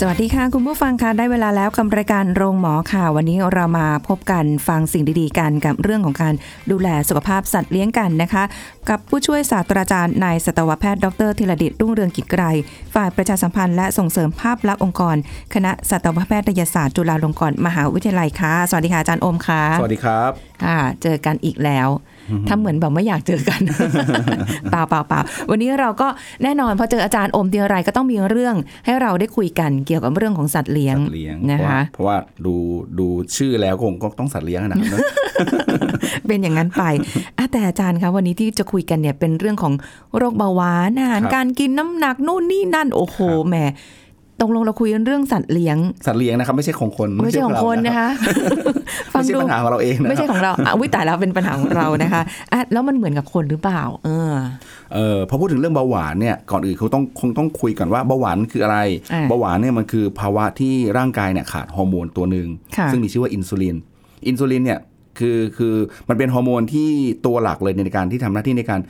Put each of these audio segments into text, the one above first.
สวัสดีค่ะ คุณผู้ฟังค่ะได้เวลาแล้วกับรายการโรงหมอค่ะ วันนี้เรามาพบกันฟังสิ่งดีๆกันกับเรื่องของการดูแลสุขภาพสัตว์เลี้ยงกันนะคะ กับผู้ช่วยศาสตราจารย์นายสัตวแพทย์ดรธีรดิตรุ่งเรืองกิจไกรฝ่ายประชาสัมพันธ์และส่งเสริมภาพลักษณ์องค์กร คณะสัตวแพทยศาสตร์จุฬาลงกรณ์มหาวิทยาลัยค่ะสวัสดีค่ะอาจารย์โอมค่ะสวัสดีครับค่ะ เจอกันอีกแล้วทำเหมือนแบบไม่อยากเจอกันเปล่าเปล่าเปล่าวันนี้เราก็แน่นอนพอเจออาจารย์โอมทีไรก็ต้องมีเรื่องให้เราได้คุยกันเกี่ยวกับเรื่องของสัตว์เลี้ยงสัตว์เลี้ยงนะคะเพราะว่าเพราะว่าดูดูชื่อแล้วคงก็ต้องสัตว์เลี้ยงนะนะเป็นอย่างนั้นไปอะแต่อาจารย์คะวันนี้ที่จะคุยกันเนี่ยเป็นเรื่องของโรคเบาหวานอาหารการกินน้ำหนักนู่นนี่นั่นโอ้โหแหม ตรงลงเราคุยกันเรื่องสัตว์เลี้ยง สัตว์เลี้ยงนะครับไม่ใช่ของคน ไม่ใช่ของคนนะคะไม่ใช่ปัญหาของเราเองนะไม่ใช่ของเราอะวิตายแล้วเป็นปัญหาของเรานะคะอะแล้วมันเหมือนกับคนหรือเปล่า เออเออพอพูดถึงเรื่องเบาหวานเนี่ยก่อนอื่นเขาต้องคงต้องคุยก่อนว่าเบาหวานคืออะไรอ่าเบาหวานเนี่ยมันคือภาวะที่ร่างกายเนี่ยขาดฮอร์โมนตัวหนึ่งค่ะซึ่งมีชื่อว่าอินซูลินอินซูลินเนี่ยคือคือมันเป็นฮอร์โมนที่ตัวหลักเลยในการที่ทำหน้าที่ในการ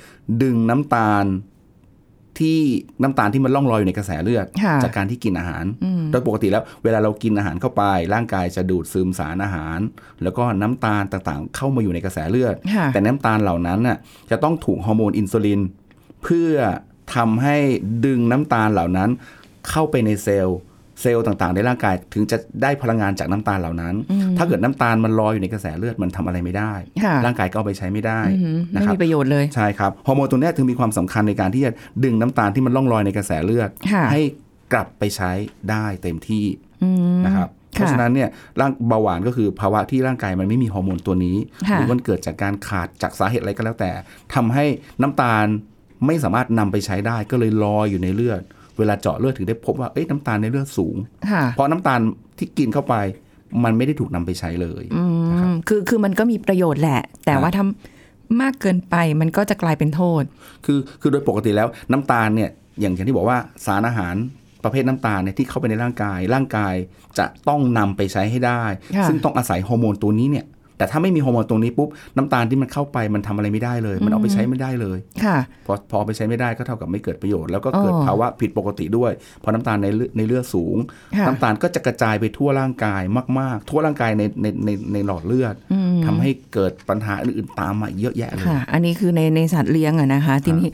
ดึงน้ำตาล ที่น้ำตาลที่มันล่องลอยอยู่ในกระแสเลือดค่ะจากการที่กินอาหารอืมโดยปกติแล้วเวลาเรากินอาหารเข้าไป ร่างกายจะดูดซึมสารอาหาร แล้วก็น้ำตาลต่างๆ เข้ามาอยู่ในกระแสเลือดค่ะแต่น้ำตาลเหล่านั้นน่ะจะต้องถูกฮอร์โมนอินซูลิน เพื่อทำให้ดึงน้ำตาลเหล่านั้นเข้าไปในเซลล์ เซลล์ต่างๆ ในร่างกายถึงจะได้พลังงานจากน้ำตาลเหล่านั้น ถ้าเกิดน้ำตาลมันลอยอยู่ในกระแสเลือดมันทำอะไรไม่ได้ค่ะร่างกายก็เอาไปใช้ไม่ได้อืมนะไม่ครับมีประโยชน์เลยใช่ครับฮอร์โมนตัวเนี้ยถึงมีความสำคัญในการที่จะดึงน้ำตาลที่มันล่องลอยในกระแสเลือดค่ะให้กลับไปใช้ได้เต็มที่อืมนะครับเพราะฉะนั้นเนี่ยร่างเบาหวานก็คือภาวะที่ร่างกายมันไม่มีฮอร์โมนตัวนี้ค่ะหรือมันเกิดจากการขาดจากสาเหตุอะไรก็แล้วแต่ทำให้น้ำตาลไม่สามารถนำไปใช้ได้ก็เลยลอยอยู่ในเลือด เวลาเจาะเลือดถึงได้พบว่าเอ้ยน้ำตาลในเลือดสูงค่ะเพราะน้ำตาลที่กินเข้าไป มันไม่ได้ถูกนำไปใช้เลยอืมคือคือมันก็มีประโยชน์แหละ แต่ว่าทำมากเกินไปมันก็จะกลายเป็นโทษ คือคือโดยปกติแล้วน้ำตาลเนี่ยอย่างอย่างที่บอกว่าสารอาหารประเภทน้ำตาลเนี่ยที่เข้าไปในร่างกาย ร่างกายจะต้องนำไปใช้ให้ได้ค่ะซึ่งต้องอาศัยฮอร์โมนตัวนี้เนี่ย แต่ถ้าไม่มีฮอร์โมนตัวนี้ปุ๊บน้ำตาลที่มันเข้าไปมันทำอะไรไม่ได้เลย มันเอาไปใช้ไม่ได้เลยค่ะพอพอเอาไปใช้ไม่ได้ก็เท่ากับไม่เกิดประโยชน์แล้วก็เกิดอ๋อภาวะผิดปกติด้วยเพราะน้ำตาลในเลือดในเลือดสูงค่ะน้ำตาลก็จะกระจายไปทั่วร่างกายมาก ๆ ทั่วร่างกายในในในในหลอดเลือดอืมทำให้เกิดปัญหาอื่นๆตามมาเยอะแยะเลยค่ะ อันนี้คือในในสัตว์เลี้ยงอะนะคะทีนี้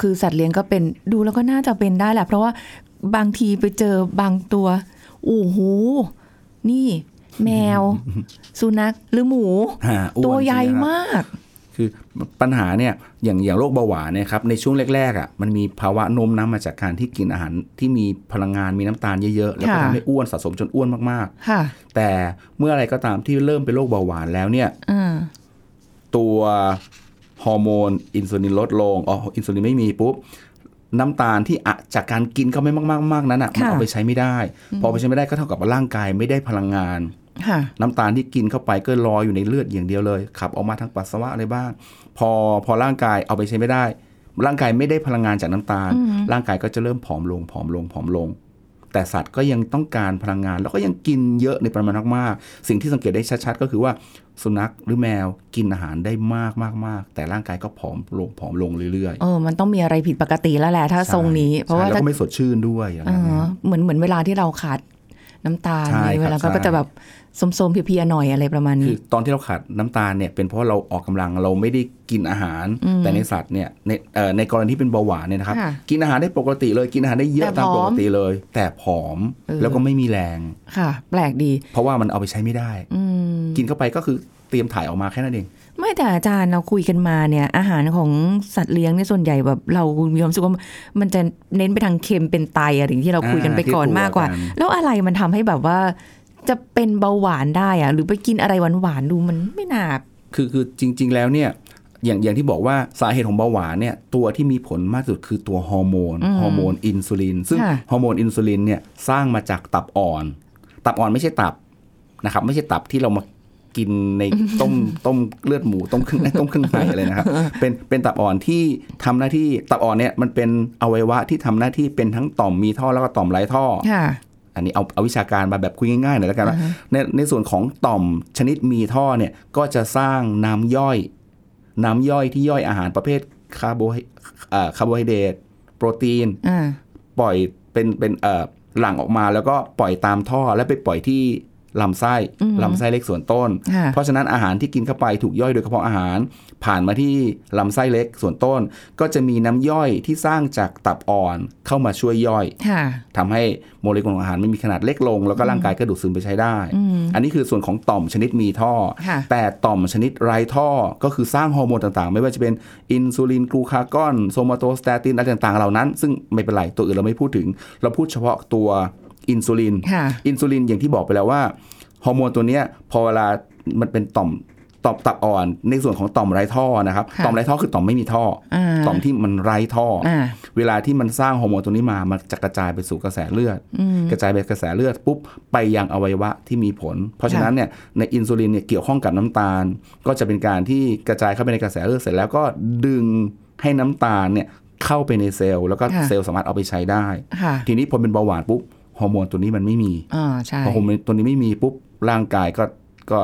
คือสัตว์เลี้ยงก็เป็นดูแล้วก็น่าจะเป็นได้แหละเพราะว่าบางทีไปเจอบางตัวโอ้โหนี่ แมว สุนัขหรือหมูฮะอ้นตัวใหญ่ช่ไครับมาก คือปัญหาเนี่ยอย่างอย่างโรคเบาหวานเนี่ยครับในช่วงแรกๆอะมันมีภาวะโน้มน้ำมาจากการที่กินอาหารที่มีพลังงานมีน้ำตาลเยอะๆ แล้วก็ค่ะทำให้อ้วนสะสมจนอ้วนมากค่ะๆแต่เมื่ออะไรก็ตามที่เริ่มเป็นโรคเบาหวานแล้วเนี่ยอ่าตัวฮอร์โมนอินซูลินลดลงอ๋ออินซูลินไม่มีปุ๊บ น้ำตาลที่อะจากการกินเข้าไปมากๆๆนั้นอะมันค่ะเอาไปใช้ไม่ได้ พอเอาไปใช้ไม่ได้ก็เท่ากับว่าร่างกายไม่ได้พลังงานค่ะน้ำตาลที่กินเข้าไปก็ลอยอยู่ในเลือดอย่างเดียวเลย ขับออกมาทางปัสสาวะอะไรบ้าง พอพอร่างกายเอาไปใช้ไม่ได้ ร่างกายไม่ได้พลังงานจากน้ำตาล ร่างกายก็จะเริ่มผอมลงผอมลงผอมลง แต่สัตว์ก็ยังต้องการพลังงาน แล้วก็ยังกินเยอะในปริมาณมากๆสิ่งที่สังเกตได้ชัดๆ ก็คือว่าสุนัขหรือแมวกินอาหารได้มากมากมากแต่ร่างกายก็ผอมลงผอมลงเรื่อยเออมันต้องมีอะไรผิดปกติแล้วแหละถ้าๆทรงนี้ เพราะว่าใช่แล้วถ้าก็ไม่สดชื่นด้วยอย่างเอนั้นอนะเหมือนเหมือนเวลาที่เราขาด น้ำตาลใช่เนี่ยครับเวลาก็ใช่จะแบบสมๆเพลียๆหน่อยอะไรประมาณคืนี้อตอนที่เราขาดน้ำตาลเนี่ยเป็นเพราะเราออกกำลังเราไม่ได้กินอาหาร แต่ในสัตว์เนี่ยในเอ่อในกรณีที่เป็นเบาหวานเนี่ยนะครับค่ะกินอาหารได้ปกติเลยกินอาหารได้เยแต่อะตามผอมปกติเลย แต่ผอมเออแล้วก็ไม่มีแรงค่ะ แปลกดี เพราะว่ามันเอาไปใช้ไม่ได้อืมกินเข้าไปก็คือเตรียมถ่ายออกมาแค่นั้นเอง ไม่แต่อาจารย์เราคุยกันมาเนี่ย อาหารของสัตว์เลี้ยงเนี่ยส่วนใหญ่แบบเรามีความรู้สึกว่ามันจะเน้นไปทางเค็มเป็นไตอะไรอย่างที่เราคุยกันไปก่อนอ่าที่มากกว่ากลัวกันแล้วอะไรมันทำให้แบบว่า จะเป็นเบาหวานได้อะหรือไปกินอะไรหวานๆดูมันไม่น่าคือคือจริง ๆ แล้วเนี่ยอย่างอย่างที่บอกว่าสาเหตุของเบาหวานเนี่ยตัวที่มีผลมากที่สุดคือตัวฮอร์โมนฮอร์โมนอินซูลินซึ่งค่ะฮอร์โมนอินซูลินเนี่ยสร้างมาจากตับอ่อน ตับอ่อนไม่ใช่ตับนะครับไม่ใช่ตับที่เรามา กินในต้มต้มเลือดหมูต้มเครื่องต้มเครื่องในอะไรนะครับเป็นเป็นตับอ่อนที่ทำหน้าที่ตับอ่อนเนี่ยมันเป็นอวัยวะที่ทำหน้าที่เป็นทั้งต่อมมีท่อแล้วก็ต่อมไร้ท่อค่ะอันนี้เอาเอาวิชาการมาแบบคุยง่ายๆหน่อยแล้วกันว่าในในส่วนของต่อมชนิดมีท่อเนี่ยก็จะสร้างน้ำย่อย น้ำย่อยที่ย่อยอาหารประเภทคาร์โบไฮเอ่อคาร์โบไฮเดรตโปรตีนอ่าปล่อยเป็นเป็นเอ่อหลั่งออกมาแล้วก็ปล่อยตามท่อแล้วไปปล่อยที่ ลำไส้ลำไส้เล็กส่วนต้นค่ะเพราะฉะนั้นอาหารที่กินเข้าไปถูกย่อยโดยกระเพาะอาหาร ผ่านมาที่ลำไส้เล็กส่วนต้น ก็จะมีน้ำย่อยที่สร้างจากตับอ่อนเข้ามาช่วยย่อยค่ะทำให้โมเลกุลของอาหารไม่มีขนาดเล็กลง แล้วก็ร่างกายก็ดูดซึมไปใช้ได้ อันนี้คือส่วนของต่อมชนิดมีท่อค่ะแต่ต่อมชนิดไร้ท่อก็คือสร้างฮอร์โมนต่างๆ ไม่ว่าจะเป็นอินซูลิน glucagon somatostatin อะไรต่างๆเหล่านั้น ซึ่งไม่เป็นไรตัวอื่นเราไม่พูดถึง เราพูดเฉพาะตัว อินซูลินค่ะอินซูลินอย่างที่บอกไปแล้วว่าฮอร์โมนตัวเนี้ยพอเวลามันเป็นต่อมต่อมตับอ่อน ในส่วนของต่อมไร้ท่อนะครับค่ะต่อมไร้ท่อคือต่อมไม่มีท่ออาต่อมที่มันไร้ท่อออ่าเวลาที่มันสร้างฮอร์โมนตัวนี้มา มันจะกระจายไปสู่กระแสเลือด กระจายไปกระแสเลือดปุ๊บไปยังอวัยวะที่มีผล เพราะฉะนั้นเนี่ยในอินซูลินเนี่ยเกี่ยวข้องกับน้ำตาล ก็จะเป็นการที่กระจายเข้าไปในกระแสเลือดเสร็จแล้วก็ดึงให้น้ำตาลเนี่ยเข้าไปในเซลล์แล้วก็ค่ะเซลล์สามารถเอาไปใช้ได้ค่ะทีนี้พอเป็นเบาหวานปุ๊บ ฮอร์โมนตัวนี้มันไม่มีอ่าใช่พอฮอร์โมนตัวนี้ไม่มีปุ๊บร่างกายก็ก็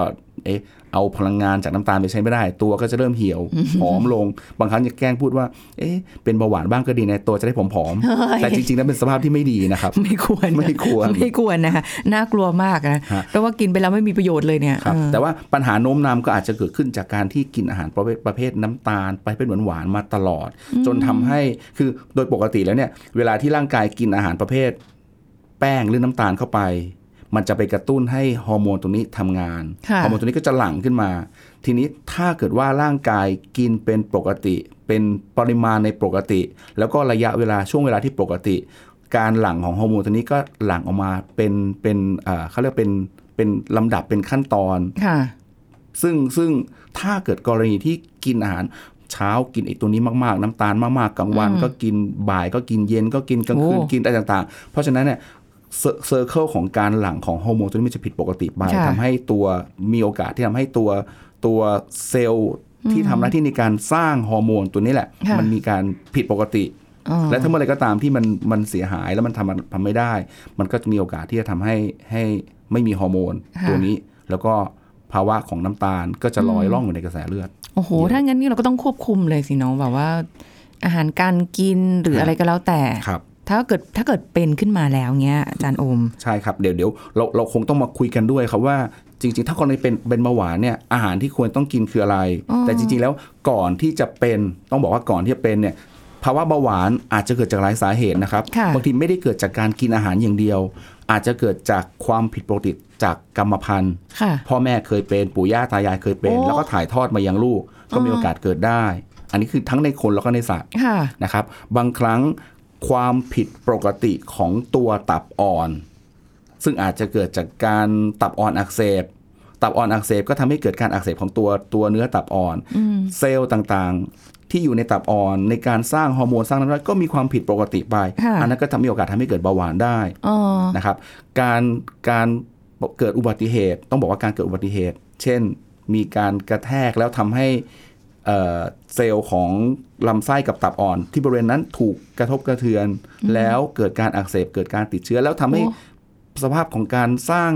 เอ๊ะเอาพลังงานจากน้ำตาลไปใช้ไม่ได้ ตัวก็จะเริ่มเหี่ยวผอมลง บางครั้งจะแกล้งพูดว่า เอ๊ะเป็นเบาหวานบ้างก็ดีนะตัวจะได้ผอมๆแต่จริงๆแล้วเป็นสภาพที่ไม่ดีนะครับ ไม่ควรไม่ควรไม่ควรนะคะน่ากลัวมากนะฮะเพราะว่ากินไปแล้วไม่มีประโยชน์เลยเนี่ยครับเออแต่ว่าปัญหาโน้มน้าวก็อาจจะเกิดขึ้นจากการที่กินอาหารประเภทประเภทน้ำตาล ไปเป็นหวานหวานๆมาตลอด จนทำให้คือโดยปกติแล้วเนี่ยเวลาที่ร่างกายกินอาหารประเภท แป้งหรือน้ำตาลเข้าไป มันจะไปกระตุ้นให้ฮอร์โมนตัวนี้ทำงานค่ะฮอร์โมนตัวนี้ก็จะหลั่งขึ้นมา ทีนี้ถ้าเกิดว่าร่างกายกินเป็นปกติ เป็นปริมาณในปกติ แล้วก็ระยะเวลาช่วงเวลาที่ปกติ การหลั่งของฮอร์โมนตัวนี้ก็หลั่งออกมาเป็นเป็นเอ่อเขาเรียกเป็นเป็นลำดับเป็นขั้นตอนค่ะซึ่งซึ่งถ้าเกิดกรณีที่กินอาหารเช้ากินไอ้ตัวนี้มากๆ น้ำตาลมากๆกลางวัน ก็กินบ่ายก็กินเย็นก็กินกลางคืนโอ้กินอะไรต่างๆ เพราะฉะนั้นเนี่ย เซอร์เคิลของการหลั่งของฮอร์โมนตัวนี้มันจะผิดปกติไปค่ะทำให้ตัวมีโอกาสที่ทำให้ตัวตัวเซลล์ที่ทำหน้าที่ในการสร้างฮอร์โมนตัวนี้แหละค่ะมันมีการผิดปกติอ๋อและถ้าเมื่อไหรก็ตามที่มันมันเสียหายแล้วมันทำทำไม่ได้ มันก็จะมีโอกาสที่จะทำให้ให้ไม่มีฮอร์โมนค่ะตัวนี้ แล้วก็ภาวะของน้ำตาลก็จะลอยล่องอยู่ในกระแสเลือดโอ้โห ถ้างั้นนี่เราก็ต้องควบคุมเลยสิเน้องแบบว่า อาหารการกินหรืออะไรก็แล้วแต่ครับ ถ้าเกิดถ้าเกิดเป็นขึ้นมาแล้วเนี้ยอาจารย์โอม ใช่ครับเดี๋ยวเดี๋ยวเราเราคงต้องมาคุยกันด้วยครับว่าจริง ๆ ถ้าคนเป็นเป็นเบาหวานเนี่ยอาหารที่ควรต้องกินคืออะไรอ๋อแต่จริง ๆ แล้วก่อนที่จะเป็นต้องบอกว่าก่อนที่จะเป็นเนี่ยภาวะเบาหวานอาจจะเกิดจากหลายสาเหตุนะครับค่ะบางทีไม่ได้เกิดจากการกินอาหารอย่างเดียว อาจจะเกิดจากความผิดปกติจากกรรมพันธุ์ค่ะพ่อแม่เคยเป็นปู่ย่าตายายเคยเป็นโอ้แล้วก็ถ่ายทอดมายังลูกก็มีโอกาสเกิดได้ อันนี้คือทั้งในคนแล้วก็ในสัตว์ค่ะนะครับ บางครั้ง ความผิดปกติของตัวตับอ่อน ซึ่งอาจจะเกิดจากการตับอ่อนอักเสบ ตับอ่อนอักเสบก็ทำให้เกิดการอักเสบของตัวตัวเนื้อตับอ่อน เซลล์ต่างๆ ที่อยู่ในตับอ่อนในการสร้างฮอร์โมนสร้างน้ำตาลก็มีความผิดปกติไปค่ะอันนั้นก็ทำให้โอกาสทำให้เกิดเบาหวานได้อ๋อนะครับ การการเกิดอุบัติเหตุ ต้องบอกว่าการเกิดอุบัติเหตุ เช่น มีการกระแทกแล้วทำให้ เอ่อเซลล์ของลำไส้กับตับอ่อน ที่บริเวณนั้นถูกกระทบกระเทือน แล้วเกิดการอักเสบเกิดการติดเชื้อ แล้วทำให้โอ้สภาพของการสร้าง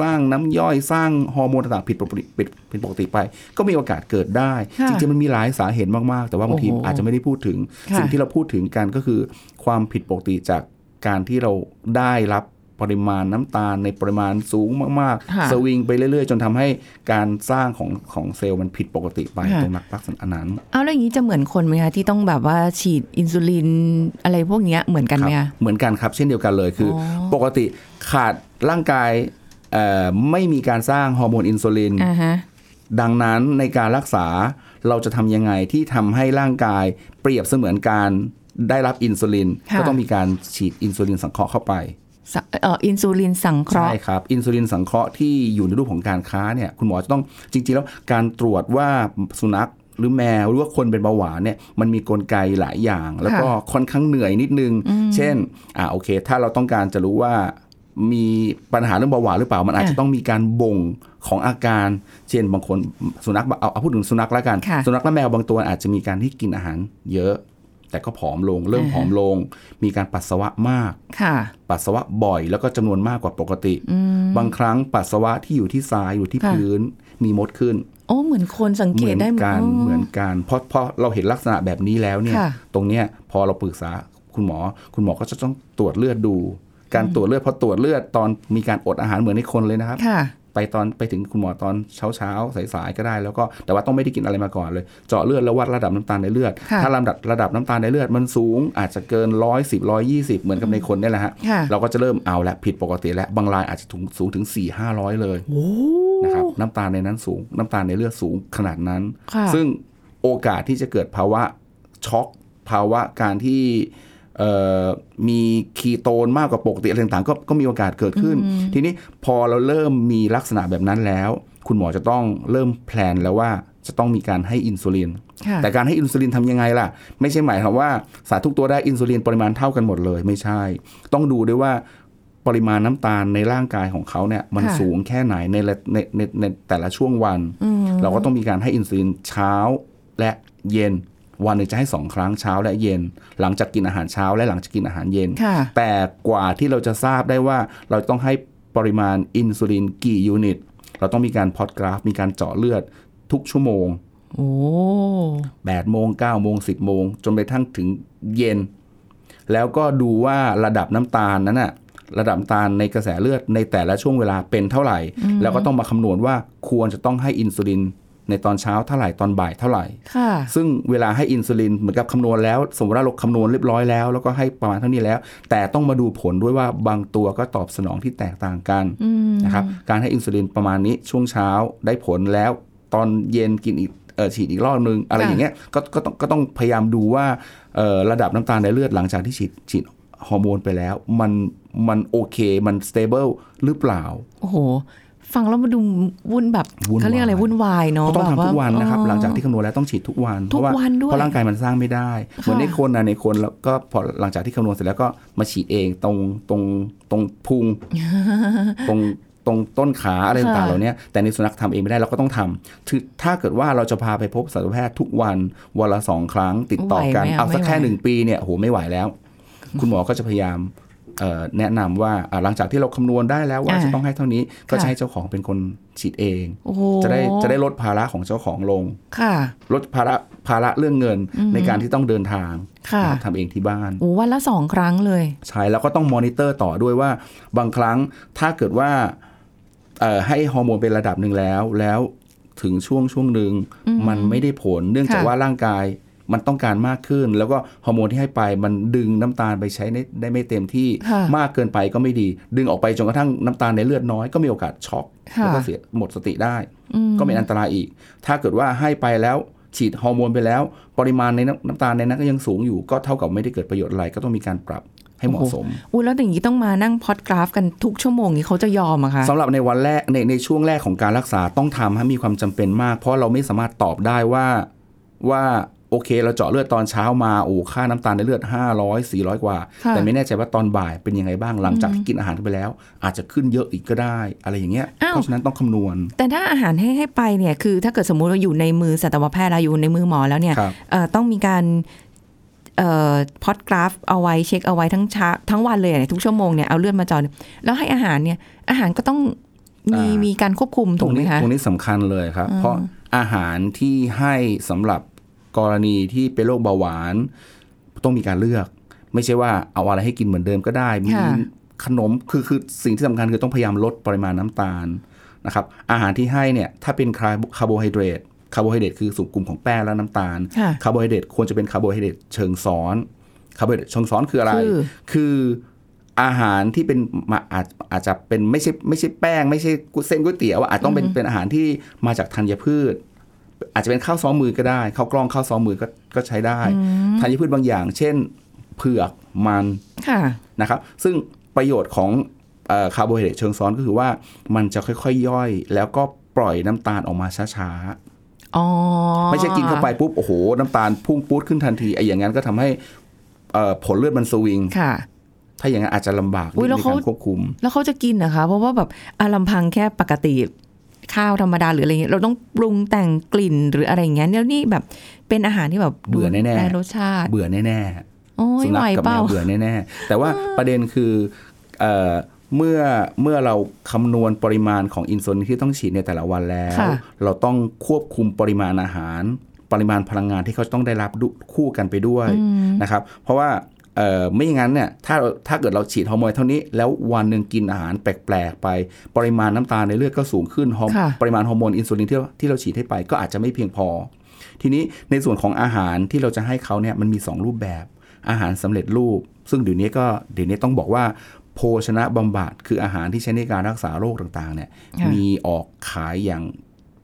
สร้างน้ำย่อยสร้างฮอร์โมนต่างๆผิดปกติผิดผิดปกติไป ก็มีโอกาสเกิดได้ค่ะจริงๆมันมีหลายสาเหตุมากๆ แต่ว่าบางทีโอ้โหอาจจะไม่ได้พูดถึงค่ะสิ่งที่เราพูดถึงกันก็คือ ความผิดปกติจากการที่เราได้รับ ปริมาณน้ำตาลในปริมาณสูงมากค่ะๆสวิงไปเรื่อยๆ จนทำให้การสร้างของของเซลล์มันผิดปกติไปค่ะตรงนักลักษณะนั้นเอาแล้วอย่างนี้จะเหมือนคนไหมคะที่ต้องแบบว่าฉีดอินซูลินอะไรพวกเนี้ยเหมือนกันไหมครัคะบเหมือนกันครับ เช่นเดียวกันเลยคือออปกติขาดร่างกายเอ่อไม่มีการสร้างฮอร์โมนอินซูลินอ่าฮะดังนั้นในการรักษาเราจะทำยังไงที่ทำให้ร่างกายเปรียบเสมือนการได้รับอินซูลินค่ะก็ต้องมีการฉีดอินซูลินสังเคราะห์เข้าไปสะเอ่ออินซูลินสังเคราะใช่ห์ครับ อินซูลินสังเคราะห์ที่อยู่ในรูปของการค้าเนี่ยคุณหมอจะต้องจริง ๆ แล้วการตรวจว่าสุนัขหรือแมวหรือว่าคนเป็นเบาหวานเนี่ยมันมีกลไกหลายอย่าง แล้วก็ค่อนข้างเหนื่อยนิดนึง เช่นอ่าโอเค ถ้าเราต้องการจะรู้ว่ามีปัญหาเรื่องเบาหวานหรือเปล่า มันอาจจะต้องมีการบ่งของอาการ เช่นบางคนสุนัขเอาเอาพูดถึงสุนัขแล้วกันค่ะสุนัขและแมวบางตัวอาจจะมีการที่กินอาหารเยอะ แต่ก็ผอมลง เริ่มผอมลง มีการปัสสาวะมากค่ะปัสสาวะบ่อยแล้วก็จำนวนมากกว่าปกติ บางครั้งปัสสาวะที่อยู่ที่ทรายอยู่ที่ค่ะพื้นมีมดขึ้นโอ้เหมือนคนสังเหเกมืตอนได้กันอ๋อเหมือนกันเพราะเพราะเราเห็นลักษณะแบบนี้แล้วเนี่ยค่ะตรงเนี้ยพอเราปรึกษาคุณหมอ คุณหมอก็จะต้องตรวจเลือดดู การตรวจเลือดพอตรวจเลือดตอนมีการอดอาหารเหมือนในคนเลยนะครับค่ะ ไปตอนไปถึงคุณหมอตอนเช้าเช้าๆสายๆก็ได้แล้วก็แต่ว่าต้องไม่ได้กินอะไรมาก่อนเลย เจาะเลือดแล้ววัดระดับน้ำตาลในเลือดค่ะถ้าระดับระดับน้ำตาลในเลือดมันสูงอาจจะเกินร้อยสิบร้อยยี่สิบเหมือนกับในคนเนี่ยแหละฮะค่ะเราก็จะเริ่มเอาละผิดปกติแล้วบางรายอาจจะถึงสูงถึง4 5 0 0เลยโอ้นะครับน้ำตาลในนั้นสูง น้ำตาลในเลือดสูงขนาดนั้นค่ะซึ่งโอกาสที่จะเกิดภาวะช็อกภาวะการที่เอ่อ มีคีโตนมากกว่าปกติอะไรต่างๆก็ก็มีโอกาสเกิดขึ้น ทีนี้พอเราเริ่มมีลักษณะแบบนั้นแล้ว คุณหมอจะต้องเริ่มแพลนแล้วว่าจะต้องมีการให้อินซูลินค่ะแต่การให้อินซูลินทำยังไงล่ะ ไม่ใช่หมายความว่าสารทุกตัวได้อินซูลินปริมาณเท่ากันหมดเลย ไม่ใช่ ต้องดูด้วยว่าปริมาณน้ำตาลในร่างกายของเขาเนี่ยมันค่ะสูงแค่ไหนในละในในในแต่ละช่วงวัน เราก็ต้องมีการให้อินซูลินเช้าและเย็น วันหนึงจะให้สองครั้งเช้าและเย็น หลังจากกินอาหารเช้าและหลังจากกินอาหารเย็นค่ะแต่กว่าที่เราจะทราบได้ว่าเราต้องให้ปริมาณอินซูลินกี่ยูนิต เราต้องมีการพอดกราฟ มีการเจาะเลือดทุกชั่วโมงโอ้8โมง9โมง10โมง จนไปทั้งถึงเย็น แล้วก็ดูว่าระดับน้ำตาลนั้นน่ะระดับน้ำตาลในกระแสเลือดในแต่ละช่วงเวลาเป็นเท่าไหร่ แล้วก็ต้องมาคำนวณว่าควรจะต้องให้อินซูลิน ในตอนเช้าเท่าไหร่ตอนบ่ายเท่าไหร่ค่ะซึ่งเวลาให้อินซูลินเหมือนกับคำนวณแล้ว สมมติว่าเราคำนวณเรียบร้อยแล้ว แล้วก็ให้ประมาณเท่านี้แล้ว แต่ต้องมาดูผลด้วยว่าบางตัวก็ตอบสนองที่แตกต่างกันนะครับการให้อินซูลินประมาณนี้ช่วงเช้าได้ผลแล้ว ตอนเย็นกินอีกเออฉีดอีกรอบนึง อะไรอย่างเงี้ยก็ก็ต้องก็ต้องพยายามดูว่าเอ่อระดับน้ำตาลในเลือดหลังจากที่ฉีดฉีดฮอร์โมนไปแล้ว มันมันโอเคมันสเตเบิลหรือเปล่า โอ้โห ฟังแล้วมาดูวุ่นแบบวุ่นวายเขาเรียกอะไรวุ่นวายเนาะก็ต้องแบบทำทุกวันนะครับอ๋อหลังจากที่คำนวณแล้วต้องฉีดทุกวันทุกเพราะว่าวันด้วยเพราะร่างกายมันสร้างไม่ได้ เหมือนค่ะในคนนะในคนแล้วก็พอหลังจากที่คำนวณเสร็จแล้วก็มาฉีดเองตรงตรงตรงพุงตรงตรงต้นขาอะไรต่างๆเหล่านี้แต่ในสุนัขทำเองไม่ได้เราก็ต้องทำคือถ้าเกิดว่าเราจะพาไปพบสัตวแพทย์ทุกวันวันละสองครั้งติดต่อกันไหวไหมอะเอาสักไม่ไหวแค่หนึ่งปีเนี่ยโหไม่ไหวแล้ว คุณหมอก็จะพยายามเอ่อ แนะนำว่าอะหลังจากที่เราคำนวณได้แล้วว่าอ่าจะต้องให้เท่านี้ก็ค่ะจะให้เจ้าของเป็นคนฉีดเองโอ้โหจะได้จะได้ลดภาระของเจ้าของลงค่ะ ลดภาระภาระเรื่องเงินในการที่ต้องเดินทางค่ะนะครับทำเองที่บ้านโอ้วันละสองครั้งเลย ใช่แล้วก็ต้องมอนิเตอร์ต่อด้วยว่า บางครั้งถ้าเกิดว่าเอ่อให้ฮอร์โมนเป็นระดับหนึ่งแล้วแล้วถึงช่วงช่วงหนึ่งมันไม่ได้ผล เนื่องจากค่ะว่าร่างกาย มันต้องการมากขึ้น แล้วก็ฮอร์โมนที่ให้ไปมันดึงน้ำตาลไปใช้ได้ได้ไม่เต็มที่ค่ะมากเกินไปก็ไม่ดี ดึงออกไปจนกระทั่งน้ำตาลในเลือดน้อยก็มีโอกาสช็อกค่ะแล้วก็เสียหมดสติได้ ก็เป็นอันตรายอีก ถ้าเกิดว่าให้ไปแล้วฉีดฮอร์โมนไปแล้ว ปริมาณในน้ำน้ำตาลในนั้นก็ยังสูงอยู่ ก็เท่ากับไม่ได้เกิดประโยชน์อะไรก็ต้องมีการปรับให้เหมาะสมอุ้ยแล้วอย่างนี้ต้องมานั่งพอดกราฟกันทุกชั่วโมงนี้เขาจะยอมอะคะสำหรับในวันแรกในในช่วงแรกของการรักษาต้องทำให้มีความจำเป็นมาก เพราะเราไม่สามารถตอบได้ว่าว่า โอเค เราเจาะเลือดตอนเช้ามาโอ้ค่าน้ำตาลในเลือด 500 400 กว่าค่ะแต่ไม่แน่ใจว่าตอนบ่ายเป็นยังไงบ้างหลังจากที่กินอาหารไปแล้ว อาจจะขึ้นเยอะอีกก็ได้ อะไรอย่างเงี้ยอ้าวเพราะฉะนั้นต้องคำนวณ แต่ถ้าอาหารให้ให้ไปเนี่ยคือถ้าเกิดสมมุติว่าอยู่ในมือสัตวแพทย์แล้วอยู่ในมือหมอแล้วเนี่ยครับเอ่อต้องมีการเอ่อพอดกราฟเอาไว้เช็คเอาไว้ทั้งเช้าทั้งวันเลยเนี่ยทุกชั่วโมงเนี่ยเอาเลือดมาเจอแล้วให้อาหารเนี่ยอาหารก็ต้องมีอ่ามีมีการควบคุมตถูรกงไหมนี้คะตรงนี้สำคัญเลยครับ เพราะอาหารที่ให้สำหรับ กรณีที่เป็นโรคเบาหวาน ต้องมีการเลือก ไม่ใช่ว่าเอาอะไรให้กินเหมือนเดิมก็ได้มีค่ะขนมคือคือสิ่งที่สำคัญคือต้องพยายามลดปริมาณน้ำตาลนะครับอาหารที่ให้เนี่ยถ้าเป็นคาร์โบไฮเดรตคาร์โบไฮเดรตคือสูตรกลุ่มของแป้งและน้ำตาลค่ะคาร์โบไฮเดรตควรจะเป็นคาร์โบไฮเดรตเชิงซ้อนคาร์โบไฮเดรตเชิงซ้อนคืออะไร คือคืออาหารที่เป็นมาอาจอาจจะเป็นไม่ใช่ไม่ใช่แป้ง ไม่ใช่เส้นก๋วยเตี๋ยวอะอาจต้องเป็นเป็นอาหารที่มาจากธัญพืช อาจจะเป็นข้าวซ้อมมือก็ได้ข้าวกล้องข้าวซ้อมมือก็ก็ใช้ได้ธัญพืชบางอย่าง เช่น เผือกมันค่ะนะครับ ซึ่งประโยชน์ของเอ่อคาร์โบไฮเดรตเชิงซ้อนก็คือว่ามันจะค่อยๆย่อย แล้วก็ปล่อยน้ำตาลออกมาช้าอ๋อไม่ใช่กินเข้าไปปุ๊บโอ้โห น้ำตาลพุ่งปูดขึ้นทันทีไอ้อย่างนั้นก็ทำให้เอ่อผลเลือดมันสวิงค่ะถ้าอย่างนั้นอาจจะลำบากอุ๊ยในแล้วเขาการควบคุม แล้วเขาจะกินนะคะ เพราะว่าแบบอาลำพังแค่ปกติ ข้าวธรรมดาหรืออะไรเงี้ยเราต้องปรุงแต่งกลิ่นหรืออะไรอย่างเงี้ยแล้วนี่แบบเป็นอาหารที่แบบเบื่อแน่ๆได้รสชาติเบื่อแน่โอ้ๆยสุไหนัวขกับเปแมล่าวเบื่อแน่ๆแต่ว่าประเด็นคือเอ่อเมื่อเมื่อเราคำนวณปริมาณของอินซูลินที่ต้องฉีดในแต่ละวันแล้วค่ะเราต้องควบคุมปริมาณอาหาร ปริมาณพลังงานที่เขาต้องได้รับดุคู่กันไปด้วยนะครับ เพราะว่าเอ่อ ไม่อย่างนั้นเนี่ยถ้าถ้าเกิดเราฉีดฮอร์โมนเท่านี้ แล้ววันหนึ่งกินอาหารแปลกๆไป ปริมาณน้ำตาลในเลือดก็สูงขึ้นฮอร์ค่ะปริมาณฮอร์โมนอินซูลินที่ที่เราฉีดให้ไปก็อาจจะไม่เพียงพอ ทีนี้ในส่วนของอาหารที่เราจะให้เขาเนี่ยมันมี 2 รูปแบบ อาหารสำเร็จรูป ซึ่งเดี๋ยวนี้ก็เดี๋ยวนี้ต้องบอกว่าโภชนะบำบัดคืออาหารที่ใช้ในการรักษาโรคต่างๆเนี่ยค่ะมีออกขายอย่าง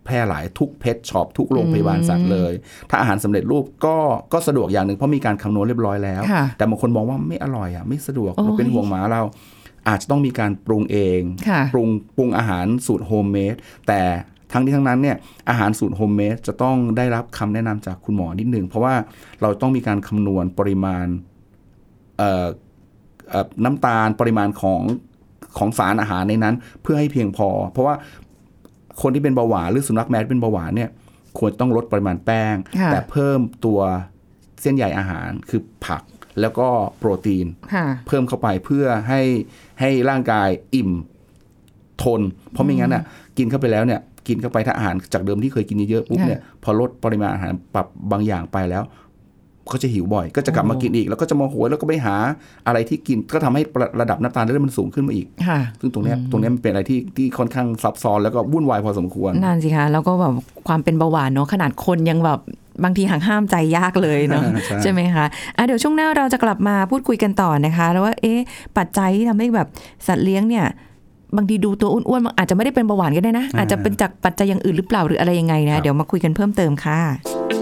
แพร่หลายทุก pet shop ทุกโรงพยาบาลสัตว์เลย ถ้าอาหารสำเร็จรูปก็ก็สะดวกอย่างหนึ่งเพราะมีการคำนวณเรียบร้อยแล้วค่ะแต่บางคนมองว่าไม่อร่อยอะไม่สะดวกโอ้ยเราเป็นห่วงหมาเราอาจจะต้องมีการปรุงเองค่ะปรุงปรุงอาหารสูตรโฮมเมดแต่ทั้งนี้ทั้งนั้นเนี่ยอาหารสูตรโฮมเมดจะต้องได้รับคำแนะนำจากคุณหมอนิดนึง เพราะว่าเราต้องมีการคำนวณปริมาณเอ่อเอ่อน้ำตาลปริมาณของของสารอาหารในนั้น เพื่อให้เพียงพอ เพราะว่า คนที่เป็นเบาหวานหรือสุนัขแมวที่เป็นเบาหวานเนี่ยควรต้องลดปริมาณแป้งค่ะแต่เพิ่มตัวเส้นใยอาหารคือผักแล้วก็โปรตีนค่ะเพิ่มเข้าไปเพื่อให้ให้ร่างกายอิ่มทน เพราะไม่งั้นอะกินเข้าไปแล้วเนี่ยกินเข้าไปถ้าอาหารจากเดิมที่เคยกินเยอะๆปุ๊บค่ะเนี่ยพอลดปริมาณอาหารปรับบางอย่างไปแล้ว ก็จะหิวบ่อย ก็จะกลับมาโอ้กินอีก แล้วก็จะมาโหยแล้วก็ไปหาอะไรที่กินก็ทำให้ระระดับน้ำตาลในเลือดมันสูงขึ้นมาอีกค่ะซึ่งตรงเนี้ยตรงเนี้ยมันเป็นอะไรที่ที่ค่อนข้างซับซ้อนแล้วก็วุ่นวายพอสมควรนั่นสิคะแล้วก็แบบความเป็นเบาหวานเนาะขนาดคนยังแบบบางทีห่างห้ามใจยากเลยเนาะใช่ใช่ไหมคะอะเดี๋ยวช่วงหน้าเราจะกลับมาพูดคุยกันต่อนะคะ แล้วว่าเอ๊ะปัจจัยที่ทำให้แบบสัตว์เลี้ยงเนี่ยบางทีดูตัวอ้วนๆมันอาจจะไม่ได้เป็นเบาหวานก็ได้นะ อาจจะเป็นจากปัจจัยอย่างอื่นหรือเปล่าหรืออะไรยังไงนะเดี๋ยวมาคุยกันเพิ่มเติมค่ะ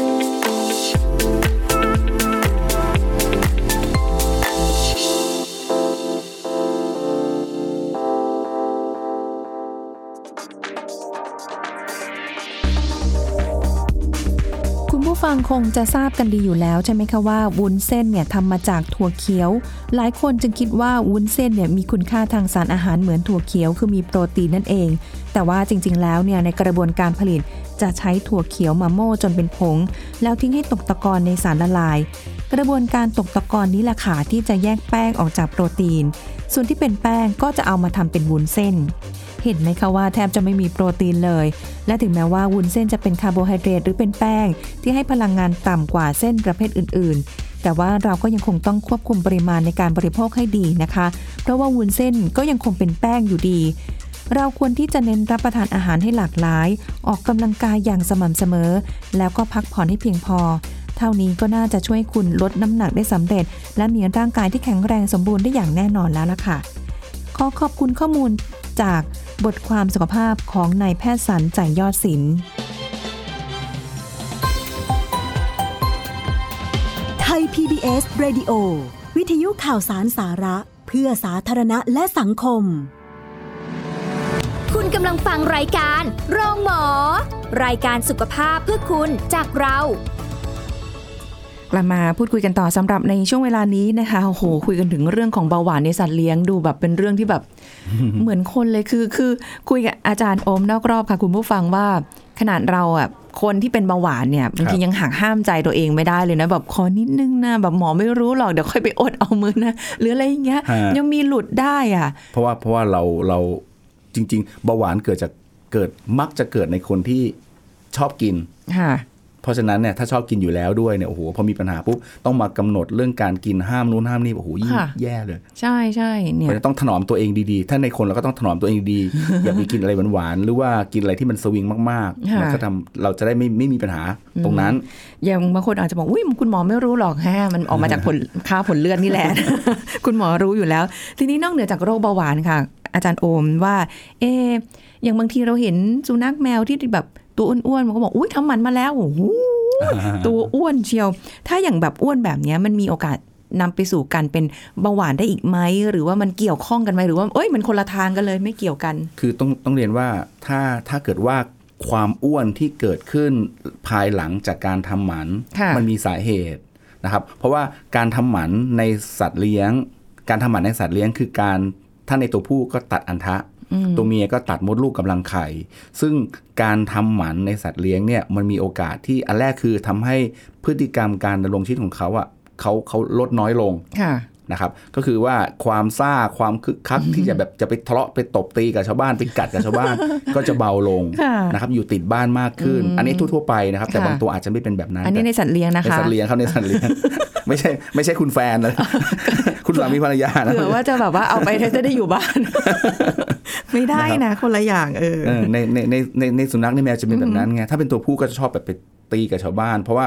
ฟังคงจะทราบกันดีอยู่แล้วใช่ไหมคะว่าวุ้นเส้นเนี่ยทำมาจากถั่วเขียว หลายคนจึงคิดว่าวุ้นเส้นเนี่ยมีคุณค่าทางสารอาหารเหมือนถั่วเขียวคือมีโปรตีนนั่นเอง แต่ว่าจริง ๆ แล้วเนี่ยในกระบวนการผลิตจะใช้ถั่วเขียวมาโม่จนเป็นผง แล้วทิ้งให้ตกตะกอนในสารละลาย กระบวนการตกตะกอนนี้แหละค่ะที่จะแยกแป้งออกจากโปรตีน ส่วนที่เป็นแป้งก็จะเอามาทำเป็นวุ้นเส้น เห็นไหมคะว่าแทบจะไม่มีโปรตีนเลย และถึงแม้ว่าวุ้นเส้นจะเป็นคาร์โบไฮเดรตหรือเป็นแป้ง ที่ให้พลังงานต่ำกว่าเส้นประเภทอื่น ๆ แต่ว่าเราก็ยังคงต้องควบคุมปริมาณในการบริโภคให้ดีนะคะ เพราะว่าวุ้นเส้นก็ยังคงเป็นแป้งอยู่ดีเราควรที่จะเน้นรับประทานอาหารให้หลากหลาย ออกกำลังกายอย่างสม่ำเสมอ แล้วก็พักผ่อนให้เพียงพอ เท่านี้ก็น่าจะช่วยคุณลดน้ำหนักได้สำเร็จ และมีร่างกายที่แข็งแรงสมบูรณ์ได้อย่างแน่นอนแล้วล่ะค่ะ อขอบคุณข้อมูลจากบทความสุขภาพของนายแพทย์สันใจยอดศิลป์ไทย PBS Radio วิทยุข่าวสารสาระ เพื่อสาธารณะและสังคม คุณกำลังฟังรายการ โรงหมอ รายการสุขภาพเพื่อคุณจากเรา กลับมาพูดคุยกันต่อสำหรับในช่วงเวลานี้นะคะโอ้โหคุยกันถึงเรื่องของเบาหวานในสัตว์เลี้ยงดูแบบเป็นเรื่องที่แบบเหมือนคนเลยคือ คือคุยกับอาจารย์โอมนอกรอบค่ะ คุณผู้ฟังว่าขนาดเราอะคนที่เป็นเบาหวานเนี่ยบางทียังหักห้ามใจตัวเองไม่ได้เลยนะแบบขอนิดนึงนะแบบหมอไม่รู้หรอกเดี๋ยวค่อยไปอดเอามือนะหรืออะไรอย่างเงี้ยฮะยังมีหลุดได้อะ เพราะว่าเพราะว่าเราเราจริง ๆ เบาหวานเกิดจากเกิดมักจะเกิดในคนที่ชอบกินค่ะ เพราะฉะนั้นเนี่ยถ้าชอบกินอยู่แล้วด้วยเนี่ยโอ้โหพอมีปัญหาปุ๊บต้องมากำหนดเรื่องการกินห้ามนู้นห้ามนี่โอ้โหยิ่งค่ะแย่เลย ใช่ใช่เนี่เพยราะฉะนั้นต้องถนอมตัวเองดีๆ ถ้าในคนเราก็ต้องถนอมตัวเองดีๆอย่าไปกินอะไรหวานๆหรือว่ากินอะไรที่มันสวิงมากๆค่ะมันก็ทำเราจะได้ไม่ไม่มีปัญหาตรงนั้น อย่างบางคนอาจจะบอกอุ้ยคุณหมอไม่รู้หรอกฮะมันออกมาจากผลค่าผลเลือดนี่แหละ คุณหมอรู้อยู่แล้ว ทีนี้นอกเหนือจากโรคเบาหวานค่ะ อาจารย์โอมว่า เอะอย่างบางทีเราเห็นสุนัขแมวที่แบบ ตัวอ้วนๆมันก็บอกอุ้ยทำหมันมาแล้วโอ้โหตัวอ้วนเชียว ถ้าอย่างแบบอ้วนแบบเนี้ยมันมีโอกาสนำไปสู่การเป็นเบาหวานได้อีกไหมหรือว่ามันเกี่ยวข้องกันไหมหรือว่าเอ้ยมันคนละทางกันเลยไม่เกี่ยวกัน คือต้องต้องเรียนว่าถ้าถ้าเกิดว่าความอ้วนที่เกิดขึ้นภายหลังจากการทำหมันค่ะมันมีสาเหตุนะครับ เพราะว่าการทำหมันในสัตว์เลี้ยง การทำหมันในสัตว์เลี้ยงคือการถ้าในตัวผู้ก็ตัดอันทะ ตัวเมียก็ตัดมดลูกกำลังไข่ ซึ่งการทำหมันในสัตว์เลี้ยงเนี่ยมันมีโอกาสที่อันแรกคือทำให้พฤติกรรมการดำรงชีวิตของเขาอะเขาเขาลดน้อยลงค่ะ นะครับก็คือว่าความซ่าความคึกคักที่จะแบบจะไปทะเลาะไปตบตีกับชาวบ้านไปกัดกับชาวบ้านก็จะเบาลงค่ะนะครับอยู่ติดบ้านมากขึ้น อันนี้ทั่ว ๆ ไปนะครับ แต่ค่ะบางตัวอาจจะไม่เป็นแบบนั้น อันนี้ในแต่สัตว์เลี้ยงนะในคะสัตว์เลี้ยงครับในสัตว์เลี้ยงไม่ใช่ไม่ใช่คุณแฟนนะคุณสามีภรรยานะเผื่อว่าจะแบบว่าเอาไปแล้วจะได้อยู่บ้าน ไม่ได้นะคนละอย่างเออเออในในในในในสุนัขในแมวจะเป็นแบบนั้นไงถ้าเป็นตัวผู้ก็จะชอบแบบไปตีกับชาวบ้าน เพราะว่า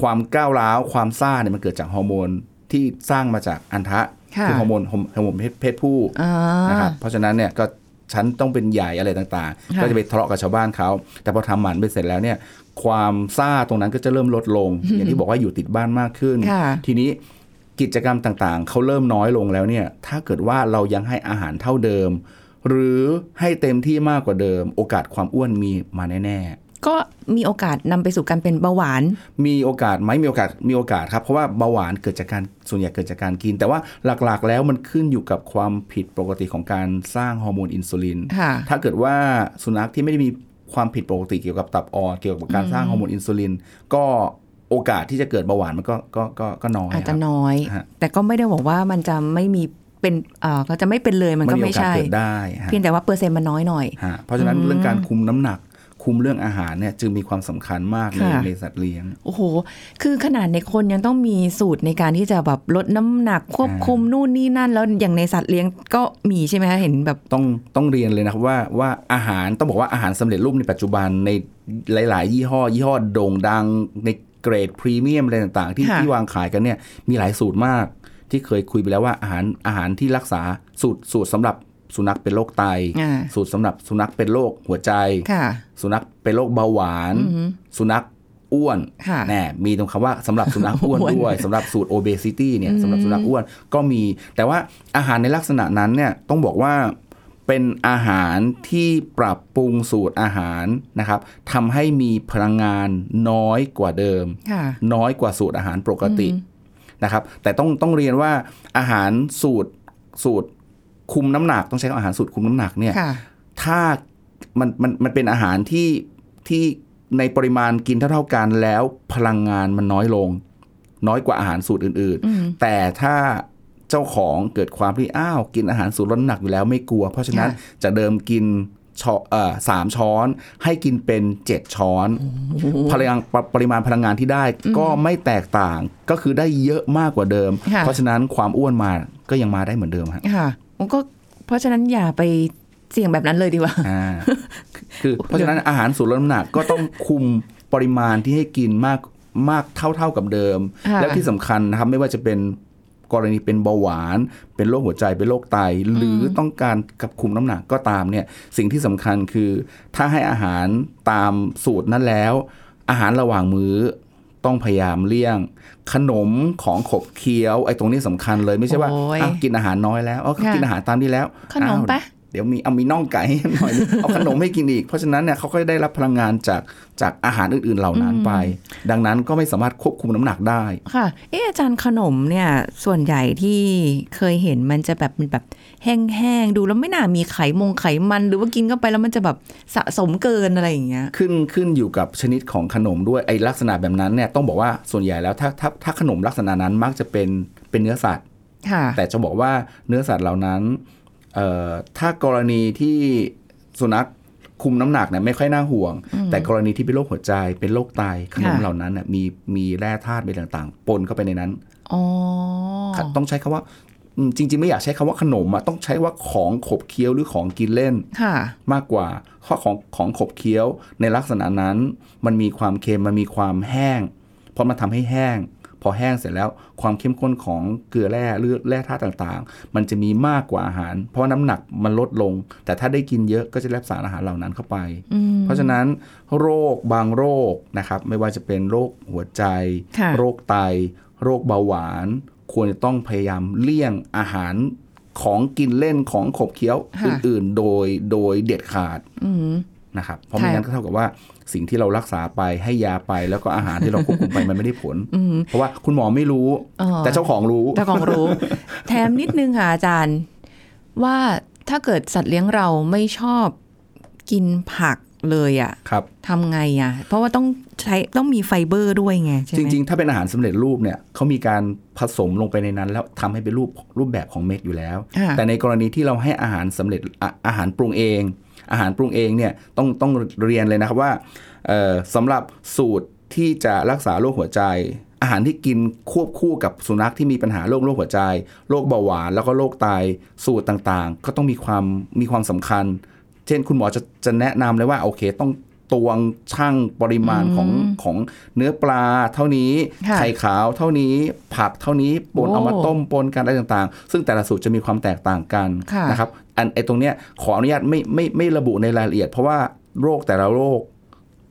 ความก้าวร้าวความซ่าเนี่ยมันเกิดจากฮอร์โมน ที่สร้างมาจากอันทะค่ะคือฮอร์โมนฮอร์โมนเพศเพศผู้อ่านะครับเพราะฉะนั้นเนี่ยก็ฉันต้องเป็นใหญ่อะไรต่างๆค่ะก็จะไปทะเลาะกับชาวบ้านเขา แต่พอทำหมันไปเสร็จแล้วเนี่ยความซ่าตรงนั้นก็จะเริ่มลดลง อย่างที่บอกว่าอยู่ติดบ้านมากขึ้นค่ะทีนี้กิจกรรมต่างๆ เขาเริ่มน้อยลงแล้วเนี่ย ถ้าเกิดว่าเรายังให้อาหารเท่าเดิม หรือให้เต็มที่มากกว่าเดิม โอกาสความอ้วนมีมาแน่ๆ ก็มีโอกาสนำไปสู่การเป็นเบาหวาน มีโอกาสไหมมีโอกาสมีโอกาสครับ เพราะว่าเบาหวานเกิดจากการส่วนใหญ่เกิดจากการกิน แต่ว่าหลักๆ แล้วมันขึ้นอยู่กับความผิดปกติของการสร้างฮอร์โมนอินซูลินค่ะถ้าเกิดว่าสุนัขที่ไม่ได้มีความผิดปกติเกี่ยวกับตับอ่อนเกี่ยวกับการสร้างฮอร์โมนอินซูลินก็โอกาสที่จะเกิดเบาหวานมันก็ก็ก็ก็น้อยอาจคจะรับน้อยฮะแต่ก็ไม่ได้บอกว่ามันจะไม่มีเป็นเอ่อก็จะไม่เป็นเลยมันมันก็มีโอไม่กาสใช่เกิดได้ฮะเพียงแต่ว่าเปอร์เซ็นต์มันน้อยหน่อยฮะเพราะฉะนั้นเรื่องการคุมน้ำหนัก คุมเรื่องอาหารเนี่ยจึงมีความสำคัญมากในค่ะในสัตว์เลี้ยง โอ้โห คือขนาดในคนยังต้องมีสูตรในการที่จะแบบลดน้ำหนักควบคุมนู่นนี่นั่น แล้วอย่างในสัตว์เลี้ยงก็มีใช่ไหมคะเห็นแบบต้องต้องเรียนเลยนะครับว่าว่าอาหารต้องบอกว่าอาหารสำเร็จรูปในปัจจุบันในหลาย ๆ ยี่ห้อ ยี่ห้อโด่งดังในเกรดพรีเมียมอะไรต่าง ๆ ที่ค่ะที่วางขายกันเนี่ยมีหลายสูตรมากที่เคยคุยไปแล้วว่าอาหารอาหารที่รักษาสูตรสูตรสำหรับ สุนัขเป็นโรคไตอ่าสูตรสำหรับสุนัขเป็นโรคหัวใจค่ะสุนัขเป็นโรคเบาหวาน สุนัขอ้วนค่ะแน่มีตรงคำว่าสำหรับสุนัขอ้วนอ้วนด้วยสำหรับสูตร obesity เนี่ยสำหรับสุนัขอ้วนก็มี แต่ว่าอาหารในลักษณะนั้นเนี่ยต้องบอกว่าเป็นอาหารที่ปรับปรุงสูตรอาหารนะครับทำให้มีพลังงานน้อยกว่าเดิมค่ะน้อยกว่าสูตรอาหารปกตินะครับ แต่ต้องต้องเรียนว่าอาหารสูตรสูตร คุมน้ำหนักต้องใช้คำอาหารสูตรคุมน้ำหนักเนี่ยค่ะถ้ามันมันมันเป็นอาหารที่ที่ในปริมาณกินเท่าๆกันแล้วพลังงานมันน้อยลง น้อยกว่าอาหารสูตรอื่น ๆ แต่ถ้าเจ้าของเกิดความที่อ้าวกินอาหารสูตรลดน้ำหนักอยู่แล้วไม่กลัว เพราะฉะนั้นค่ะจะเดิมกินช้อนเอ่อสามช้อนให้กินเป็นเจ็ดช้อนพลังปปริมาณพลังงานที่ได้ก็ไม่แตกต่างก็คือได้เยอะมากกว่าเดิมค่ะเพราะฉะนั้นความอ้วนมาก็ยังมาได้เหมือนเดิมฮะค่ะ มันก็เพราะฉะนั้นอย่าไปเสี่ยงแบบนั้นเลยดีกว่าอ่าคือเพราะฉะนั้นอาหารสูตรลดน้ำหนักก็ต้องคุมปริมาณที่ให้กินมากมากเท่าเท่ากับเดิมค่ะแล้วที่สำคัญนะครับไม่ว่าจะเป็นกรณีเป็นเบาหวาน เป็นโรคหัวใจเป็นโรคไต หรือต้องการกับคุมน้ำหนักก็ตามเนี่ยสิ่งที่สำคัญคือ ถ้าให้อาหารตามสูตรนั้นแล้ว อาหารระหว่างมื้อ ต้องพยายามเลี่ยง ขนมของขบเคี้ยวไอ้ตรงนี้สำคัญเลยไม่ใช่ว่าโอ้ยอ้าวกินอาหารน้อยแล้วอ๋อค่ะกินอาหารตามที่แล้ว ขนมอ้าวปะเดี๋ยวมีเอามีน่องไก่ให้หน่อยเอาขนมให้กินอีก เพราะฉะนั้นเนี่ยเขาก็ได้รับพลังงานจากจากอาหารอื่นๆเหล่านั้นไป ดังนั้นก็ไม่สามารถควบคุมน้ำหนักได้ค่ะเอออาจารย์ขนมเนี่ยส่วนใหญ่ที่เคยเห็นมันจะแบบมันแบบ แห้งๆ ดูแล้วไม่น่ามีไขมงไขมัน หรือว่ากินเข้าไปแล้วมันจะแบบสะสมเกินอะไรอย่างเงี้ย ขึ้นขึ้นอยู่กับชนิดของขนมด้วยไอ้ลักษณะแบบนั้นเนี่ยต้องบอกว่าส่วนใหญ่แล้วถ้าถ้าถ้าขนมลักษณะนั้นมักจะเป็นเป็นเนื้อสัตว์ค่ะแต่จะบอกว่าเนื้อสัตว์เหล่านั้นเอ่อถ้ากรณีที่สุนัขคุมน้ำหนักเนี่ยไม่ค่อยน่าห่วง แต่กรณีที่เป็นโรคหัวใจเป็นโรคไตขนมค่ะเหล่านั้นน่ะมีมีแร่ธาตุไปต่างๆ ปนเข้าไปในนั้นอ๋อต้องใช้คำว่าอืม จริง ๆ ไม่อยากใช้คำว่าขนมอะต้องใช้ว่าของขบเคี้ยวหรือของกินเล่นค่ะมากกว่าข้อของของขบเคี้ยวในลักษณะนั้น มันมีความเค็มมันมีความแห้ง เพราะมันทำให้แห้ง พอแห้งเสร็จแล้วความเข้มข้นของเกลือแร่หรือแร่ธาตุต่างๆ มันจะมีมากกว่าอาหาร เพราะว่าน้ำหนักมันลดลง แต่ถ้าได้กินเยอะก็จะรับสารอาหารเหล่านั้นเข้าไป เพราะฉะนั้นโรคบางโรคนะครับไม่ว่าจะเป็นโรคหัวใจค่ะโรคไต โรคเบาหวาน ควรจะต้องพยายามเลี่ยงอาหารของกินเล่นของขบเคี้ยวค่ะอื่นๆ โดยโดยเด็ดขาดอืมนะครับเพราะไม่ค่ะงั้นก็เท่ากับว่าสิ่งที่เรารักษาไปให้ยาไปแล้วก็อาหารที่เราควบคุมไปมันไม่ได้ผลอืมเพราะว่าคุณหมอไม่รู้อ๋อแต่เจ้าของรู้เจ้าของรู้ แถมนิดนึงค่ะอาจารย์ ว่าถ้าเกิดสัตว์เลี้ยงเราไม่ชอบกินผัก เลยอะครับทำไงอะเพราะว่าต้องใช้ต้องมีไฟเบอร์ด้วยไงใช่ไหจมริง ๆ ถ้าเป็นอาหารสำเร็จรูปเนี่ยเขามีการผสมลงไปในนั้น แล้วทำให้เป็นรูปรูปแบบของเม็ดอยู่แล้วค่ะแต่ในกรณีที่เราให้อาหารสำเร็จอะอาหารปรุงเอง อาหารปรุงเองเนี่ยต้องต้องเรียนเลยนะครับว่าเอ่อสำหรับสูตรที่จะรักษาโรคหัวใจ อาหารที่กินควบคู่กับสุนัขที่มีปัญหาโรคโรคหัวใจโรคเบาหวานแล้วก็โรคไตสูตรต่างๆ ก็ต้องมีความมีความสำคัญ เช่นคุณหมอจะจะแนะนำเลยว่าโอเคต้องตวงช่างปริมาณของของเนื้อปลาเท่านี้ค่ะไข่ขาวเท่านี้ผักเท่านี้ปนโอ้เอามาต้มปนกันอะไรต่างๆ ซึ่งแต่ละสูตรจะมีความแตกต่างกันค่ะนะครับอันไอตรงเนี้ยขออนุญาตไม่ไม่ไม่ระบุในรายละเอียด เพราะว่าโรคแต่ละโรค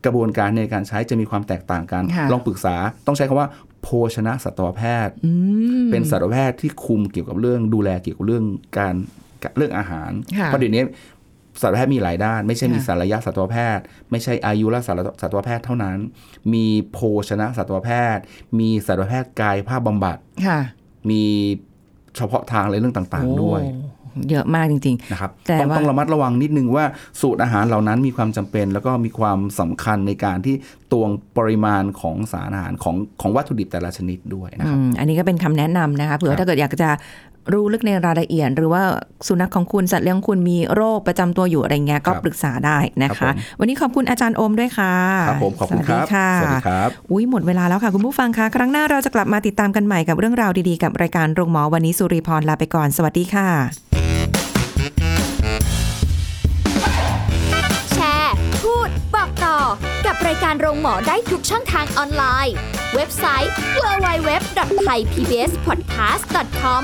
กระบวนการในการใช้จะมีความแตกต่างกันค่ะลองปรึกษาต้องใช้คำว่าโภชนะสัตวแพทย์อืมเป็นสัตวแพทย์ที่คุมเกี่ยวกับเรื่องดูแลเกี่ยวกับเรื่องการเรื่องอาหารค่ะเพราะเดี๋ยวนี้ สัตวแพทย์มีหลายด้าน ไม่ใช่มีค่ะสารยสัตวแพทย์ ไม่ใช่อายุรสัตวสัตวแพทย์เท่านั้น มีโภชนะสัตวแพทย์ มีสัตวแพทย์กายภาพบำบัดค่ะมีเฉพาะทางอะไรเรื่องต่างๆ ด้วยโอ้เยอะมากจริงนะครับแต่ต้องว่าต้องระมัดระวังนิดนึงว่าสูตรอาหารเหล่านั้นมีความจำเป็น แล้วก็มีความสำคัญในการที่ตวงปริมาณของสารอาหารของของวัตถุดิบแต่ละชนิดด้วยๆนะครับอืมอันนี้ก็เป็นคำแนะนำนะคะเผื่อครับถ้าเกิดอยากจะ รู้ลึกในรายละเอียด หรือว่าสุนัขของคุณสัตว์เลี้ยงของคุณมีโรคประจำตัวอยู่อะไรเงี้ยก็ครับปรึกษาได้นะครัคะบผมวันนี้ขอบคุณอาจารย์โอมด้วยค่ะครับผมขอบคุณครับสวัสดีค่ะสวัสดีครับอุ้ยหมดเวลาแล้วค่ะคุณผู้ฟังคะครั้งหน้าเราจะกลับมาติดตามกันใหม่กับเรื่องราวดีๆกับรายการโรงหมอวันนี้สุริพรลาไปก่อนสวัสดีค่ะ แชร์ พูดบอกต่อกับรายการโรงหมอได้ทุกช่องทางออนไลน์ เว็บไซต์ www.thaipbspodcast.com